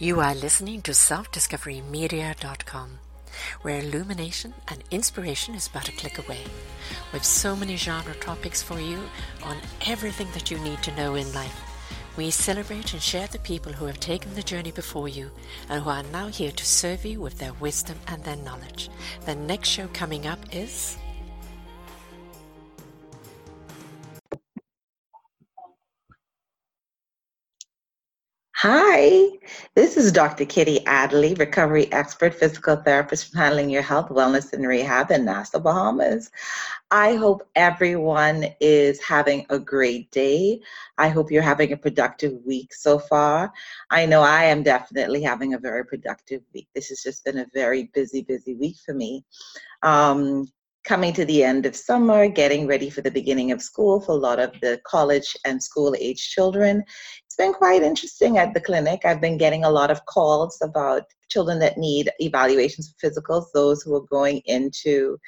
You are listening to selfdiscoverymedia.com, where illumination and inspiration is but a click away. With so many genre topics for you on everything that you need to know in life. We celebrate and share the people who have taken the journey before you and who are now here to serve you with their wisdom and their knowledge. The next show coming up is. Hi, this is Dr. Kiti Adderly, recovery expert, physical therapist for handling your health, wellness, and rehab in Nassau, Bahamas. I hope everyone is having a great day. I hope you're having a productive week so far. I know I am definitely having a very productive week. This has just been a very busy, busy week for me. Um, coming to the end of summer, getting ready for the beginning of school for a lot of the college and school age children been quite interesting at the clinic. I've been getting a lot of calls about children that need evaluations for physicals, those who are going into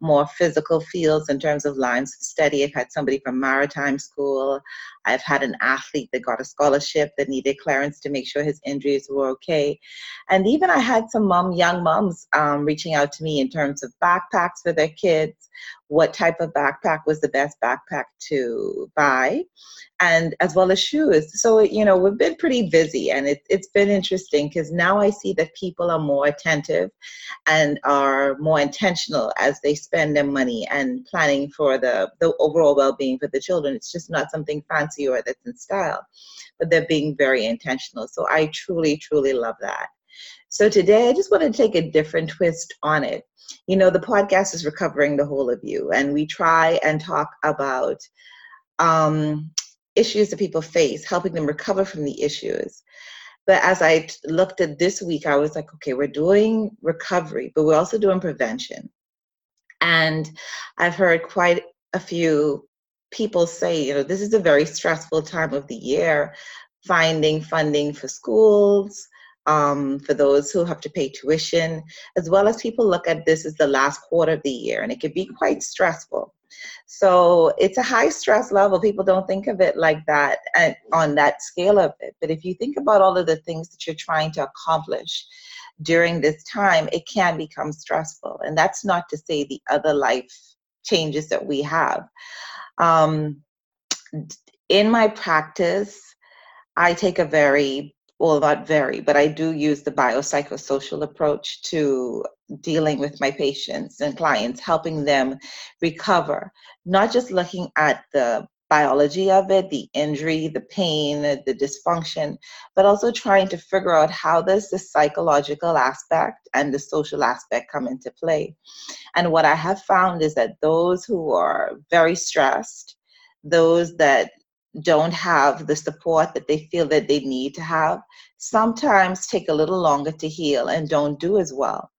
more physical fields in terms of lines of study. I've had somebody from maritime school. I've had an athlete that got a scholarship that needed clearance to make sure his injuries were okay. And even I had some mom, young moms um, reaching out to me in terms of backpacks for their kids, what type of backpack was the best backpack to buy and as well as shoes. So, you know, we've been pretty busy and it, it's been interesting because now I see that people are more attentive and are more intentional as they spend their money and planning for the, the overall well being for the children. It's just not something fancy or that's in style, but they're being very intentional. So I truly, truly love that. So today I just want to take a different twist on it. You know, the podcast is recovering the whole of you, and we try and talk about um, issues that people face, helping them recover from the issues. But as I looked at this week, I was like, okay, we're doing recovery, but we're also doing prevention. And I've heard quite a few people say, you know, this is a very stressful time of the year, finding funding for schools, um, for those who have to pay tuition, as well as people look at this as the last quarter of the year, and it can be quite stressful. So it's a high stress level. People don't think of it like that and on that scale of it. But if you think about all of the things that you're trying to accomplish during this time, it can become stressful. And that's not to say the other life changes that we have. Um, in my practice, I take a very well, not vary but I do use the biopsychosocial approach to dealing with my patients and clients, helping them recover, not just looking at the biology of it, the injury, the pain, the dysfunction, but also trying to figure out how does the psychological aspect and the social aspect come into play. And what I have found is that those who are very stressed, those that don't have the support that they feel that they need to have sometimes take a little longer to heal and don't do as well.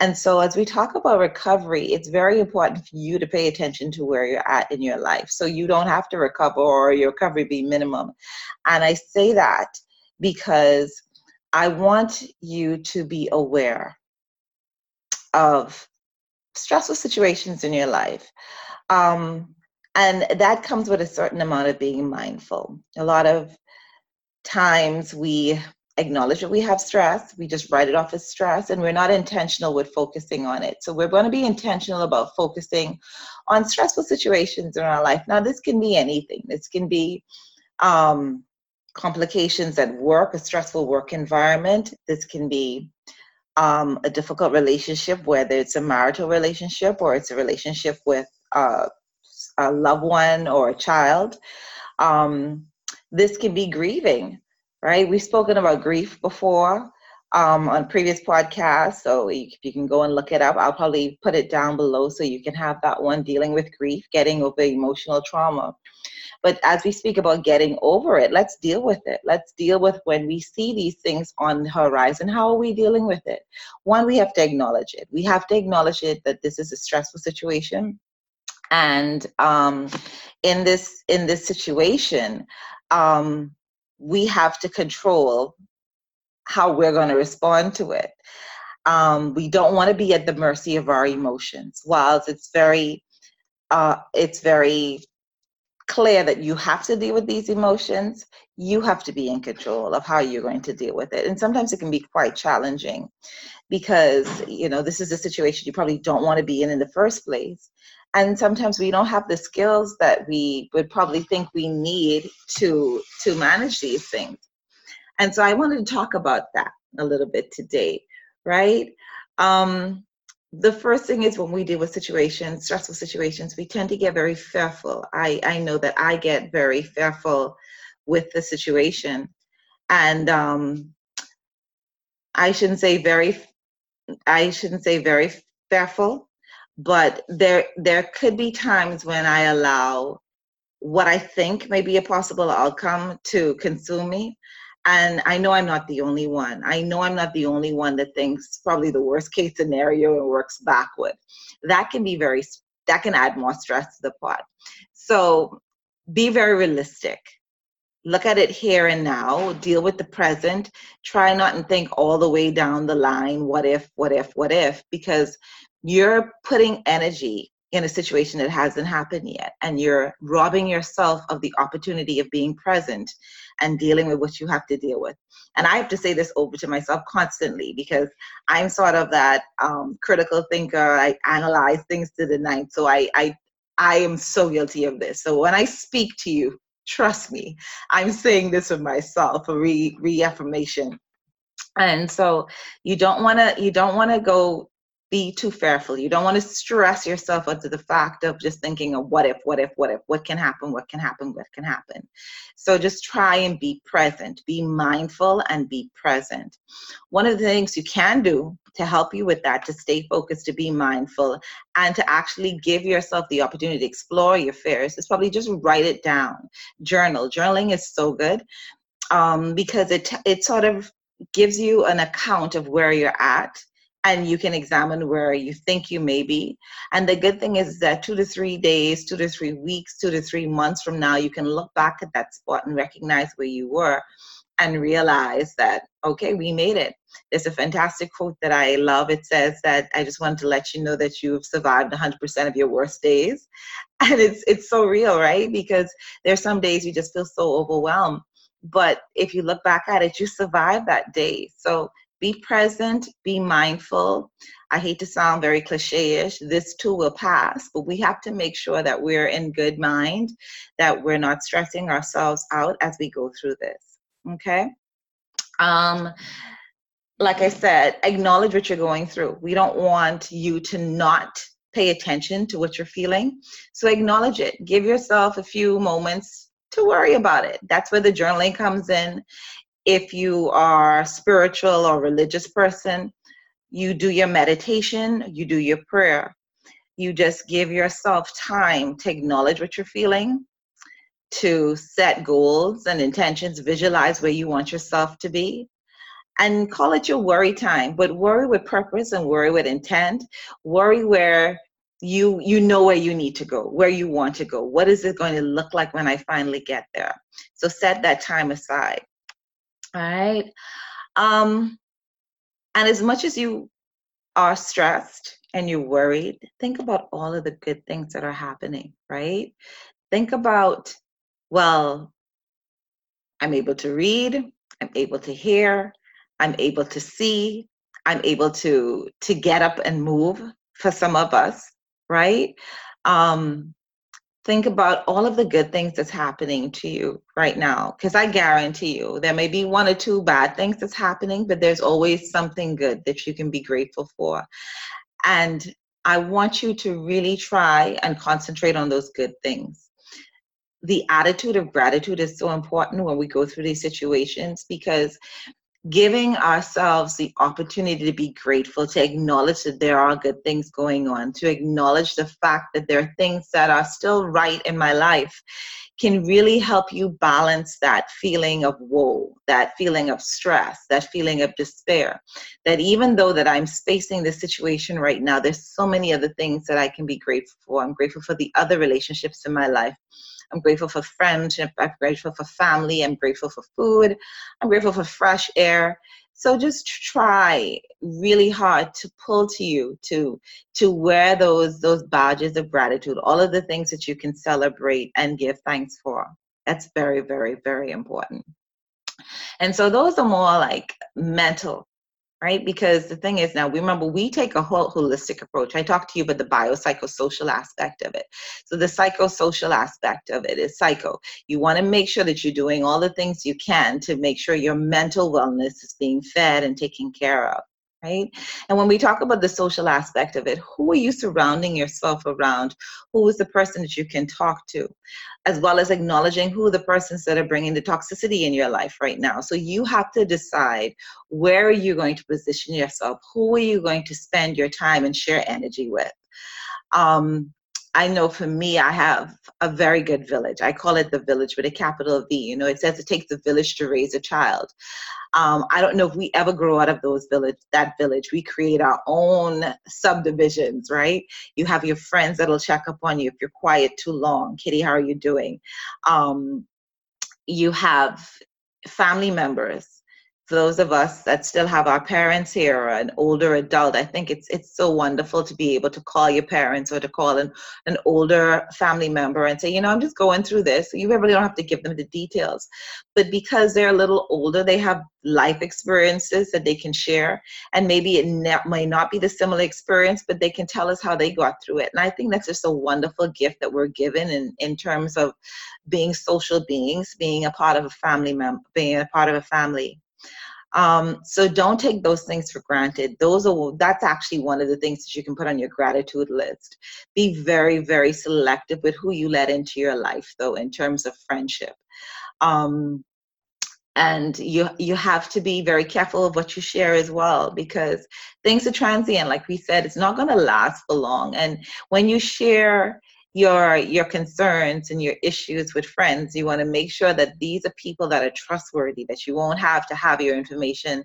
And so, as we talk about recovery, it's very important for you to pay attention to where you're at in your life so you don't have to recover or your recovery be minimum. And I say that because I want you to be aware of stressful situations in your life. Um, and that comes with a certain amount of being mindful. A lot of times we acknowledge that we have stress, we just write it off as stress, and we're not intentional with focusing on it. So we're going to be intentional about focusing on stressful situations in our life. Now, this can be anything. This can be um, complications at work, a stressful work environment. This can be um, a difficult relationship, whether it's a marital relationship or it's a relationship with uh, a loved one or a child. Um, this can be grieving, right? We've spoken about grief before um, on previous podcasts, so you, you can go and look it up. I'll probably put it down below so you can have that one dealing with grief, getting over emotional trauma. But as we speak about getting over it, let's deal with it. Let's deal with when we see these things on the horizon. How are we dealing with it? One, we have to acknowledge it. We have to acknowledge it that this is a stressful situation and um, in this in this situation um, we have to control how we're going to respond to it um, we don't want to be at the mercy of our emotions whilst it's very uh, it's very clear that you have to deal with these emotions, you have to be in control of how you're going to deal with it. And sometimes it can be quite challenging because, you know, this is a situation you probably don't want to be in in the first place. And sometimes we don't have the skills that we would probably think we need to to manage these things. And so I wanted to talk about that a little bit today, right? Um, the first thing is when we deal with situations, stressful situations, we tend to get very fearful. I, I know that I get very fearful with the situation. And um, I shouldn't say very, I shouldn't say very fearful, but there there could be times when I allow what I think may be a possible outcome to consume me. And I know I'm not the only one. I know I'm not the only one that thinks probably the worst case scenario and works backward. That can be very, that can add more stress to the pot. So be very realistic. Look at it here and now, deal with the present. Try not and think all the way down the line, what if, what if, what if, because you're putting energy in a situation that hasn't happened yet and you're robbing yourself of the opportunity of being present and dealing with what you have to deal with. And i have to say this over to myself constantly because i'm sort of that um, critical thinker. I analyze things to the ninth so I, I i am so guilty of this. So when i speak to you trust me i'm saying this for myself a re- reaffirmation. And so you don't want to you don't want to go be too fearful. You don't want to stress yourself out to the fact of just thinking of what if, what if, what if, what can happen, what can happen, what can happen. So just try and be present, be mindful and be present. One of the things you can do to help you with that, to stay focused, to be mindful, and to actually give yourself the opportunity to explore your fears is probably just write it down. Journal. Journaling is so good um, because it, it sort of gives you an account of where you're at and you can examine where you think you may be. And the good thing is that two to three days, two to three weeks, two to three months from now, you can look back at that spot and recognize where you were and realize that, okay, we made it. There's a fantastic quote that I love. It says that I just wanted to let you know that you've survived 100% of your worst days. And it's, it's so real, right? Because there's some days you just feel so overwhelmed. But if you look back at it, you survived that day. So be present, be mindful. I hate to sound very cliche ish. This too will pass, but we have to make sure that we're in good mind, that we're not stressing ourselves out as we go through this. Okay? Um, like I said, acknowledge what you're going through. We don't want you to not pay attention to what you're feeling. So acknowledge it. Give yourself a few moments to worry about it. That's where the journaling comes in if you are spiritual or religious person, you do your meditation, you do your prayer. You just give yourself time to acknowledge what you're feeling, to set goals and intentions, visualize where you want yourself to be, and call it your worry time. But worry with purpose and worry with intent. Worry where you you know where you need to go where you want to go what is it going to look like when i finally get there so set that time aside right? Um, and as much as you are stressed and you're worried, think about all of the good things that are happening, right? Think about, well, I'm able to read, I'm able to hear, I'm able to see, I'm able to to get up and move for some of us, right? Um, think about all of the good things that's happening to you right now because i guarantee you there may be one or two bad things that's happening but there's always something good that you can be grateful for. And i want you to really try and concentrate on those good things. The attitude of gratitude is so important when we go through these situations because giving ourselves the opportunity to be grateful, to acknowledge that there are good things going on, to acknowledge the fact that there are things that are still right in my life can really help you balance that feeling of woe, that feeling of stress, that feeling of despair. That even though that I'm facing this situation right now, there's so many other things that I can be grateful for. I'm grateful for the other relationships in my life. I'm grateful for friendship. I'm grateful for family. I'm grateful for food. I'm grateful for fresh air. So just try really hard to pull to you to to wear those those badges of gratitude, all of the things that you can celebrate and give thanks for. That's very, very, very important. And so those are more like mental right? Because the thing is now, remember, we take a whole holistic approach. I talked to you about the biopsychosocial aspect of it. So the psychosocial aspect of it is psycho. You want to make sure that you're doing all the things you can to make sure your mental wellness is being fed and taken care of right? And when we talk about the social aspect of it, who are you surrounding yourself around? Who is the person that you can talk to? As well as acknowledging who the persons that are bringing the toxicity in your life right now. So you have to decide where are you going to position yourself? Who are you going to spend your time and share energy with? Um, I know for me, I have a very good village. I call it the village with a capital V. You know, it says it takes a village to raise a child. Um, I don't know if we ever grow out of those village, that village. We create our own subdivisions, right? You have your friends that'll check up on you if you're quiet too long. Kiti, how are you doing? Um, you have family members those of us that still have our parents here or an older adult, I think it's it's so wonderful to be able to call your parents or to call an, an older family member and say, you know, I'm just going through this. You really don't have to give them the details. But because they're a little older, they have life experiences that they can share. And maybe it ne- might not be the similar experience, but they can tell us how they got through it. And I think that's just a wonderful gift that we're given in, in terms of being social beings, being a part of a family member, being a part of a family. Um, so don't take those things for granted. Those are that's actually one of the things that you can put on your gratitude list. Be very, very selective with who you let into your life, though, in terms of friendship. Um, and you you have to be very careful of what you share as well because things are transient like we said it's not going to last for long and when you share your your concerns and your issues with friends. You want to make sure that these are people that are trustworthy that you won't have to have your information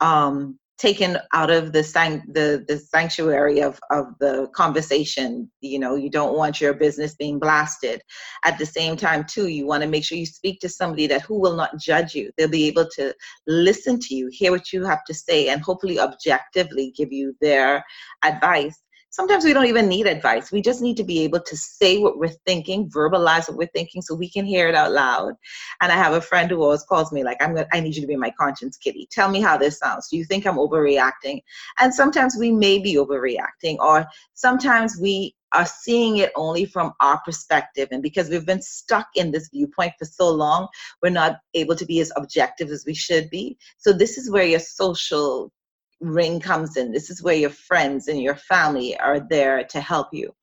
um, taken out of the, san- the the sanctuary of of the conversation. You know you don't want your business being blasted. At the same time too you want to make sure you speak to somebody that who will not judge you. They'll be able to listen to you hear what you have to say and hopefully objectively give you their advice sometimes we don't even need advice. We just need to be able to say what we're thinking, verbalize what we're thinking so we can hear it out loud. And I have a friend who always calls me like, I'm gonna, I need you to be my conscience Kiti. Tell me how this sounds. Do you think I'm overreacting? And sometimes we may be overreacting, or sometimes we are seeing it only from our perspective. And because we've been stuck in this viewpoint for so long, we're not able to be as objective as we should be. So this is where your social ring comes in. This is where your friends and your family are there to help you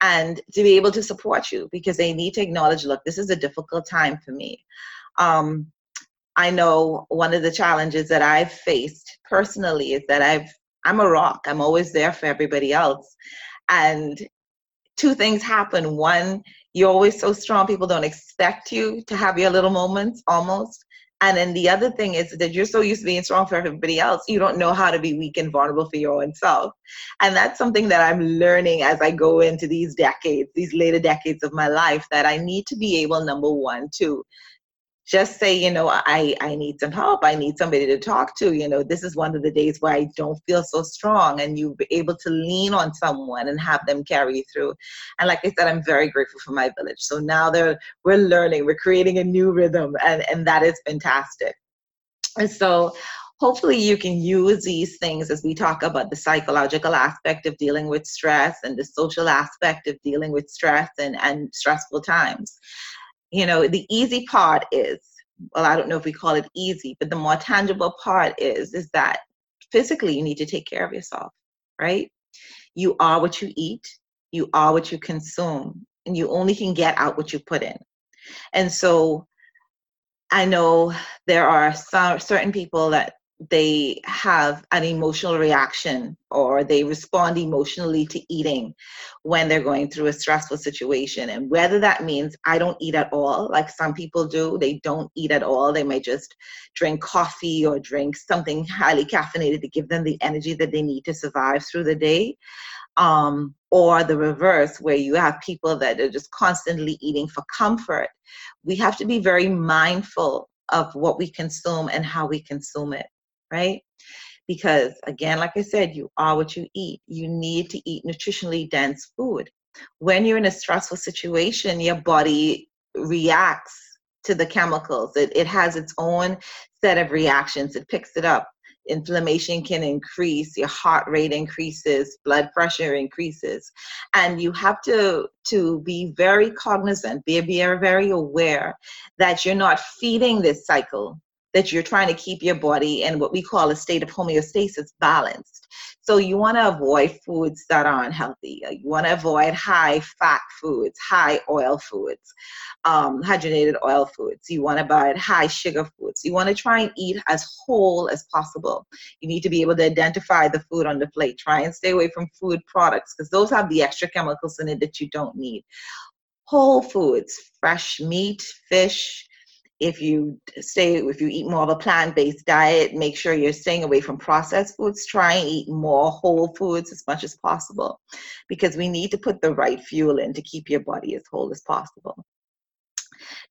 and to be able to support you because they need to acknowledge look, this is a difficult time for me. Um, I know one of the challenges that I've faced personally is that I've I'm a rock. I'm always there for everybody else. And two things happen. One, you're always so strong, people don't expect you to have your little moments almost. And then the other thing is that you're so used to being strong for everybody else, you don't know how to be weak and vulnerable for your own self. And that's something that I'm learning as I go into these decades, these later decades of my life, that I need to be able, number one, to just say you know i i need some help. I need somebody to talk to. You know this is one of the days where i don't feel so strong and you be able to lean on someone and have them carry you through. And like i said i'm very grateful for my village. So now they're we're learning we're creating a new rhythm and and that is fantastic. And so hopefully you can use these things as we talk about the psychological aspect of dealing with stress and the social aspect of dealing with stress and, and stressful times you know the easy part is well i don't know if we call it easy but the more tangible part is is that physically you need to take care of yourself right? You are what you eat you are what you consume and you only can get out what you put in. And so i know there are some certain people that they have an emotional reaction or they respond emotionally to eating when they're going through a stressful situation. And whether that means I don't eat at all, like some people do, they don't eat at all. They might just drink coffee or drink something highly caffeinated to give them the energy that they need to survive through the day. Um, or the reverse, where you have people that are just constantly eating for comfort. We have to be very mindful of what we consume and how we consume it right? Because again, like I said, you are what you eat. You need to eat nutritionally dense food. When you're in a stressful situation, your body reacts to the chemicals. It, it has its own set of reactions. It picks it up inflammation can increase your heart rate increases blood pressure increases and you have to to be very cognizant be, be very aware that you're not feeding this cycle that you're trying to keep your body in what we call a state of homeostasis balanced. So you want to avoid foods that are unhealthy. You want to avoid high fat foods, high oil foods, um, hydrogenated oil foods. You want to avoid high sugar foods. You want to try and eat as whole as possible. You need to be able to identify the food on the plate. Try and stay away from food products because those have the extra chemicals in it that you don't need. Whole foods, fresh meat, fish, if you stay if you eat more of a plant-based diet make sure you're staying away from processed foods. Try and eat more whole foods as much as possible because we need to put the right fuel in to keep your body as whole as possible.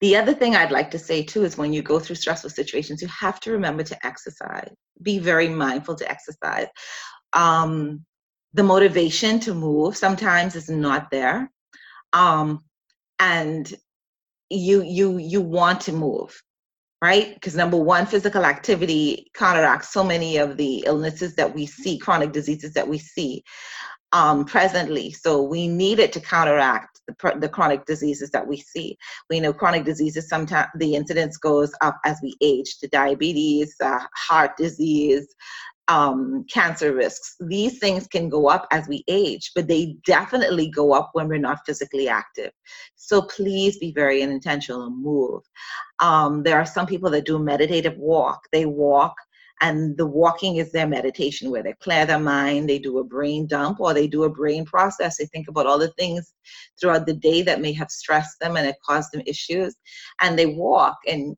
The other thing i'd like to say too is when you go through stressful situations you have to remember to exercise. Be very mindful to exercise. Um, the motivation to move sometimes is not there. Um, and you you you want to move right? Because number one physical activity counteracts so many of the illnesses that we see chronic diseases that we see um, presently. So we need it to counteract the, the chronic diseases that we see. We know chronic diseases sometimes the incidence goes up as we age to diabetes uh, heart disease um, cancer risks. These things can go up as we age, but they definitely go up when we're not physically active. So please be very intentional and move. Um, there are some people that do meditative walk. They walk and the walking is their meditation where they clear their mind, they do a brain dump or they do a brain process. They think about all the things throughout the day that may have stressed them and it caused them issues. And they walk. And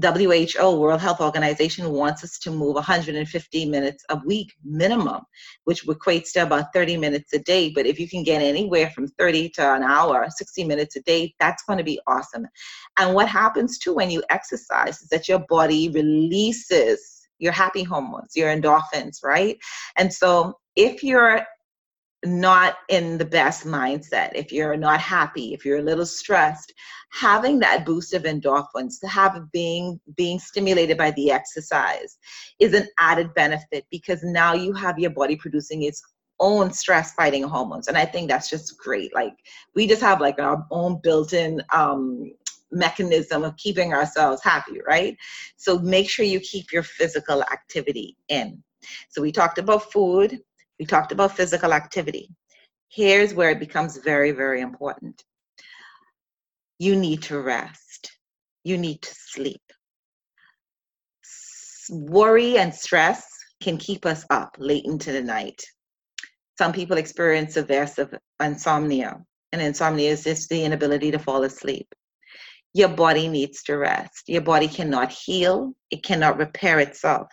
WHO, World Health Organization, wants us to move 150 minutes a week minimum, which equates to about 30 minutes a day. But if you can get anywhere from 30 to an hour, 60 minutes a day, that's going to be awesome. And what happens too when you exercise is that your body releases your happy hormones, your endorphins, right? And so if you're not in the best mindset, if you're not happy, if you're a little stressed, having that boost of endorphins, to have being being stimulated by the exercise is an added benefit because now you have your body producing its own stress fighting hormones. And I think that's just great. Like we just have like our own built-in um mechanism of keeping ourselves happy, right? So make sure you keep your physical activity in. So we talked about food, we talked about physical activity. Here's where it becomes very, very important. You need to rest. You need to sleep. Worry and stress can keep us up late into the night. Some people experience severe insomnia, and insomnia is just the inability to fall asleep. Your body needs to rest. Your body cannot heal, it cannot repair itself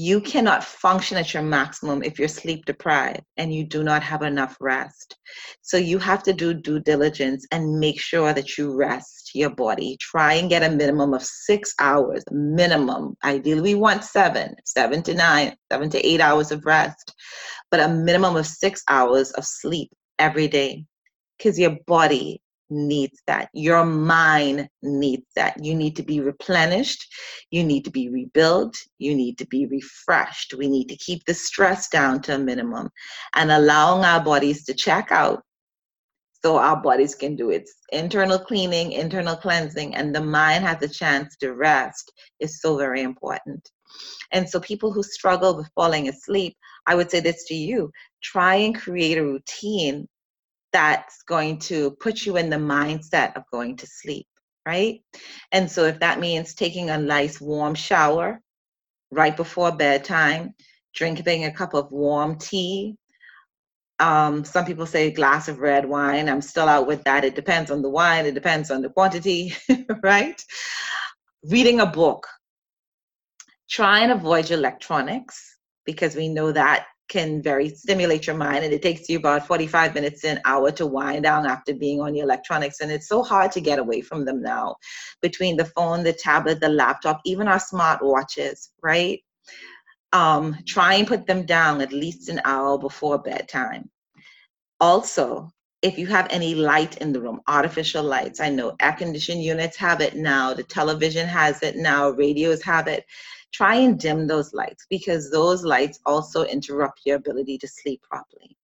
you cannot function at your maximum if you're sleep deprived and you do not have enough rest. So you have to do due diligence and make sure that you rest your body. Try and get a minimum of six hours, minimum. Ideally, we want seven, seven to nine, seven to eight hours of rest, but a minimum of six hours of sleep every day because your body needs that. Your mind needs that. You need to be replenished. You need to be rebuilt. You need to be refreshed. We need to keep the stress down to a minimum and allowing our bodies to check out so our bodies can do its internal cleaning, internal cleansing, and the mind has a chance to rest is so very important. And so, people who struggle with falling asleep, I would say this to you try and create a routine that's going to put you in the mindset of going to sleep, right? And so if that means taking a nice warm shower right before bedtime, drinking a cup of warm tea, um, some people say a glass of red wine. I'm still out with that. It depends on the wine, it depends on the quantity, right? Reading a book. Try and avoid electronics because we know that can very stimulate your mind and it takes you about 45 minutes an hour to wind down after being on the electronics and it's so hard to get away from them now between the phone the tablet the laptop even our smart watches right um, try and put them down at least an hour before bedtime. Also, if you have any light in the room, artificial lights, I know air conditioned units have it now, the television has it now, radios have it. Try and dim those lights because those lights also interrupt your ability to sleep properly.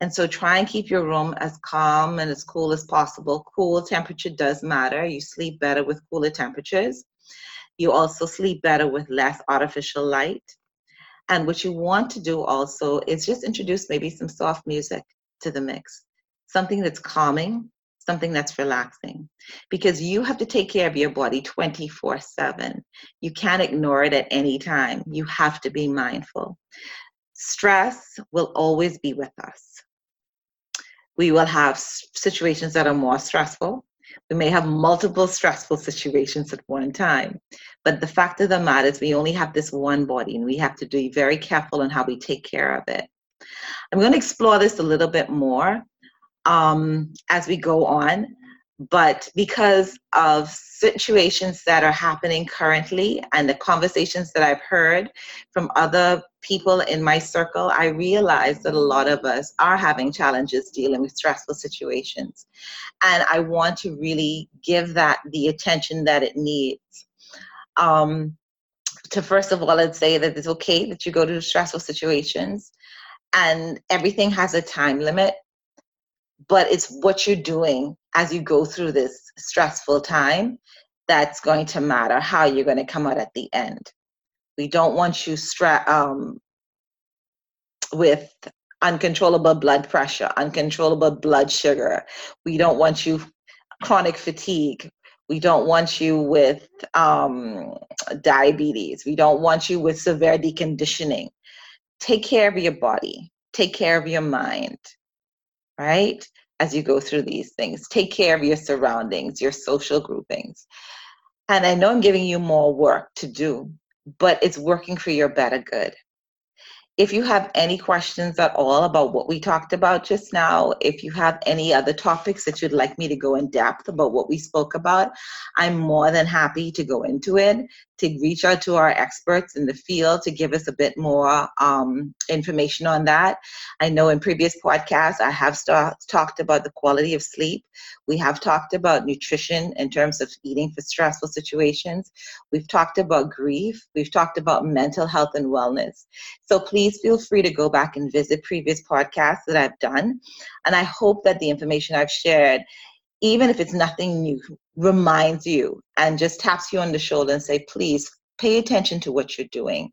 And so try and keep your room as calm and as cool as possible. Cool temperature does matter. You sleep better with cooler temperatures. You also sleep better with less artificial light. And what you want to do also is just introduce maybe some soft music to the mix, something that's calming, something that's relaxing, because you have to take care of your body 24 7. You can't ignore it at any time. You have to be mindful. Stress will always be with us. We will have situations that are more stressful. We may have multiple stressful situations at one time. But the fact of the matter is, we only have this one body, and we have to be very careful in how we take care of it. I'm going to explore this a little bit more um, as we go on. But because of situations that are happening currently and the conversations that I've heard from other people in my circle, I realize that a lot of us are having challenges dealing with stressful situations. And I want to really give that the attention that it needs. Um, to first of all, I'd say that it's okay that you go to stressful situations and everything has a time limit but it's what you're doing as you go through this stressful time that's going to matter how you're going to come out at the end. We don't want you stra- um, with uncontrollable blood pressure, uncontrollable blood sugar. We don't want you chronic fatigue. We don't want you with um, diabetes. We don't want you with severe deconditioning. Take care of your body. Take care of your mind right? As you go through these things, take care of your surroundings, your social groupings. And I know I'm giving you more work to do, but it's working for your better good. If you have any questions at all about what we talked about just now, if you have any other topics that you'd like me to go in depth about what we spoke about, I'm more than happy to go into it, to reach out to our experts in the field to give us a bit more um, information on that. I know in previous podcasts, I have start, talked about the quality of sleep. We have talked about nutrition in terms of eating for stressful situations. We've talked about grief. We've talked about mental health and wellness. So please feel free to go back and visit previous podcasts that I've done. And I hope that the information I've shared even if it's nothing new, reminds you and just taps you on the shoulder and say, please pay attention to what you're doing.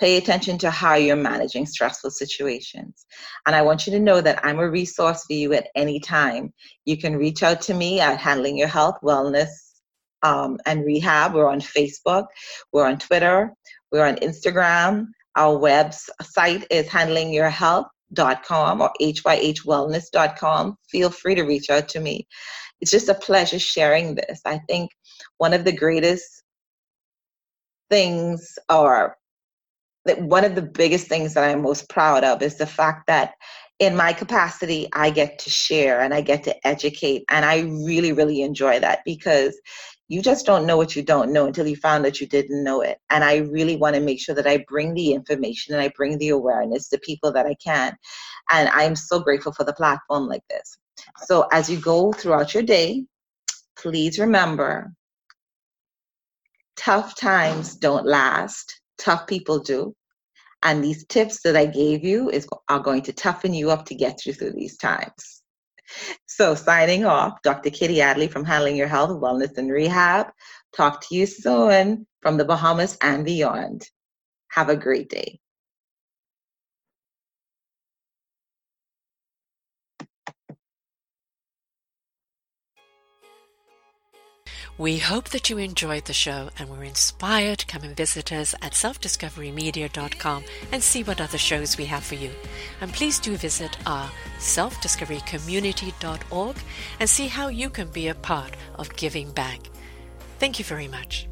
Pay attention to how you're managing stressful situations. And I want you to know that I'm a resource for you at any time. You can reach out to me at Handling Your Health, Wellness, um, and Rehab. We're on Facebook, we're on Twitter, we're on Instagram. Our website is handlingyourhealth.com or hyhwellness.com. Feel free to reach out to me. It's just a pleasure sharing this. I think one of the greatest things or that one of the biggest things that I'm most proud of is the fact that in my capacity, I get to share and I get to educate. And I really, really enjoy that because you just don't know what you don't know until you found that you didn't know it. And I really want to make sure that I bring the information and I bring the awareness to people that I can. And I'm so grateful for the platform like this. So as you go throughout your day, please remember tough times don't last tough people do. And these tips that I gave you is, are going to toughen you up to get you through these times. So, signing off, Dr. Kiti Adderly from Handling Your Health, Wellness, and Rehab. Talk to you soon from the Bahamas and beyond. Have a great day. We hope that you enjoyed the show and were inspired. Come and visit us at selfdiscoverymedia.com and see what other shows we have for you. And please do visit our selfdiscoverycommunity.org and see how you can be a part of giving back. Thank you very much.